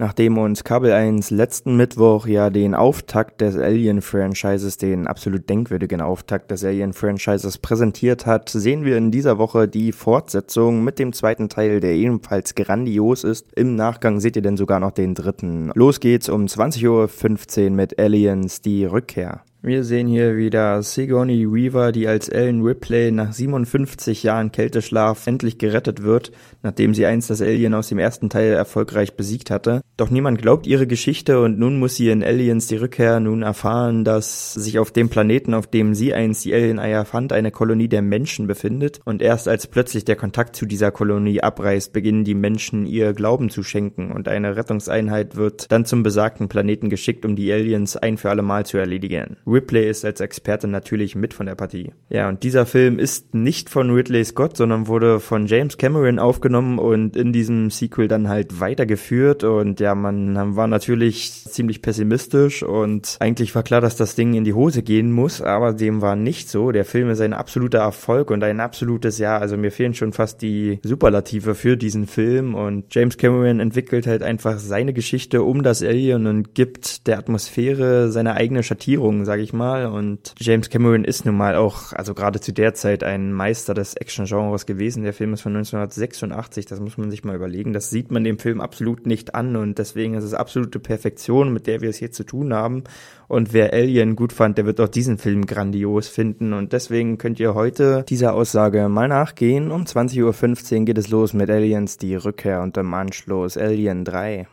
Nachdem uns Kabel 1 letzten Mittwoch ja den Auftakt des Alien-Franchises, den absolut denkwürdigen Auftakt des Alien-Franchises präsentiert hat, sehen wir in dieser Woche die Fortsetzung mit dem zweiten Teil, der ebenfalls grandios ist. Im Nachgang seht ihr denn sogar noch den dritten. Los geht's um 20.15 Uhr mit Aliens, die Rückkehr. Wir sehen hier wieder Sigourney Weaver, die als Ellen Ripley nach 57 Jahren Kälteschlaf endlich gerettet wird, nachdem sie einst das Alien aus dem ersten Teil erfolgreich besiegt hatte. Doch niemand glaubt ihre Geschichte und nun muss sie in Aliens die Rückkehr nun erfahren, dass sich auf dem Planeten, auf dem sie einst die Alien-Eier fand, eine Kolonie der Menschen befindet und erst als plötzlich der Kontakt zu dieser Kolonie abreißt, beginnen die Menschen ihr Glauben zu schenken und eine Rettungseinheit wird dann zum besagten Planeten geschickt, um die Aliens ein für alle Mal zu erledigen. Ripley ist als Experte natürlich mit von der Partie. Ja, und dieser Film ist nicht von Ridley Scott, sondern wurde von James Cameron aufgenommen und in diesem Sequel dann halt weitergeführt. Und ja, man war natürlich ziemlich pessimistisch und eigentlich war klar, dass das Ding in die Hose gehen muss, aber dem war nicht so. Der Film ist ein absoluter Erfolg und ein absolutes Ja. Also mir fehlen schon fast die Superlative für diesen Film und James Cameron entwickelt halt einfach seine Geschichte um das Alien und gibt der Atmosphäre seine eigene Schattierung, sag sage ich mal. Und James Cameron ist nun mal auch, also gerade zu der Zeit, ein Meister des Action-Genres gewesen. Der Film ist von 1986, das muss man sich mal überlegen. Das sieht man dem Film absolut nicht an und deswegen ist es absolute Perfektion, mit der wir es hier zu tun haben. Und wer Alien gut fand, der wird auch diesen Film grandios finden. Und deswegen könnt ihr heute dieser Aussage mal nachgehen. Um 20.15 Uhr geht es los mit Aliens, die Rückkehr und im Anschluss Alien 3.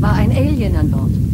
War ein Alien an Bord?